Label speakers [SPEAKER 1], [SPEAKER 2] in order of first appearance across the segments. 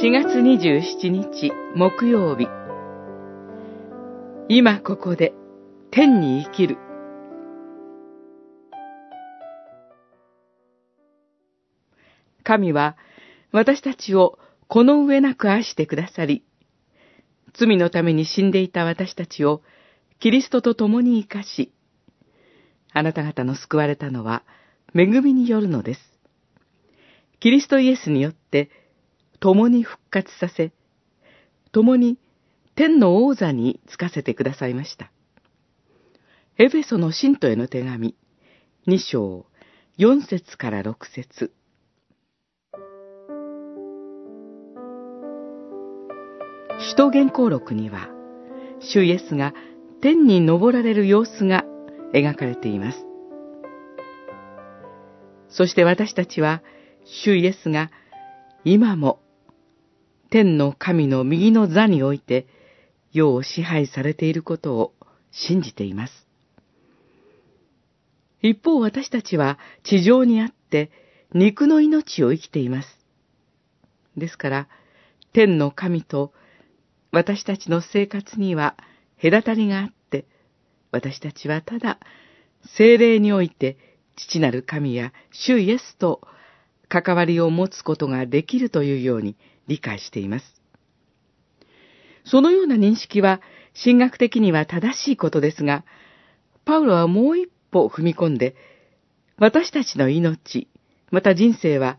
[SPEAKER 1] 4月27日木曜日今ここで天に生きる神は私たちをこの上なく愛してくださり、罪のために死んでいた私たちをキリストと共に生かし、あなた方の救われたのは恵みによるのです。キリストイエスによって共に復活させ、共に天の王座につかせてくださいました。エフェソの信徒への手紙、2章、4節から6節使徒言行録には、主イエスが天に昇られる様子が描かれています。そして私たちは、主イエスが今も天の神の右の座において世を支配されていることを信じています。一方私たちは地上にあって肉の命を生きています。ですから、天の神と私たちの生活には隔たりがあって、私たちはただ精霊において父なる神や主イエスと関わりを持つことができるというように理解しています。そのような認識は神学的には正しいことですが、パウロはもう一歩踏み込んで、私たちの命、また人生は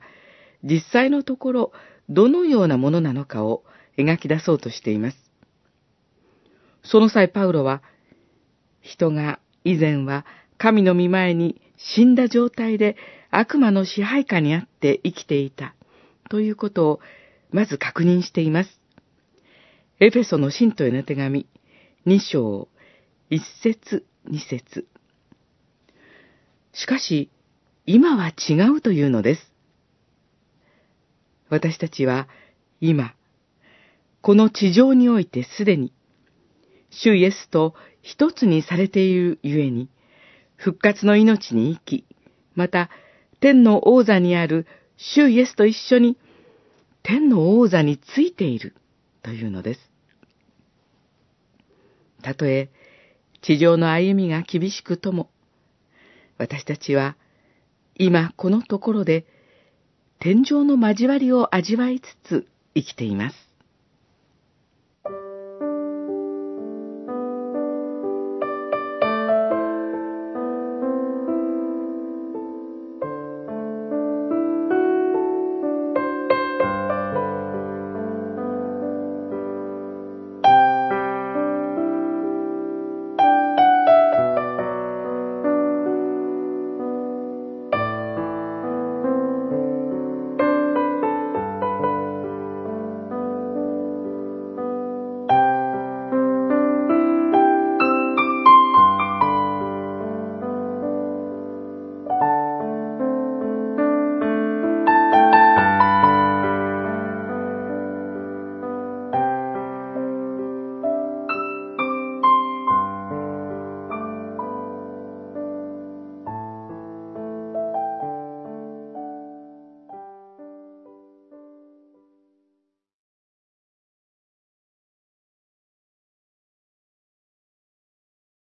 [SPEAKER 1] 実際のところどのようなものなのかを描き出そうとしています。その際パウロは、人が以前は神の御前に死んだ状態で悪魔の支配下にあって生きていたということをまず確認しています。エフェソの信徒への手紙、2章、1節2節しかし、今は違うというのです。私たちは今、この地上においてすでに、主イエスと一つにされているゆえに、復活の命に生き、また天の王座にある主イエスと一緒に天の王座についているというのです。たとえ地上の歩みが厳しくとも、私たちは今このところで天井の交わりを味わいつつ生きています。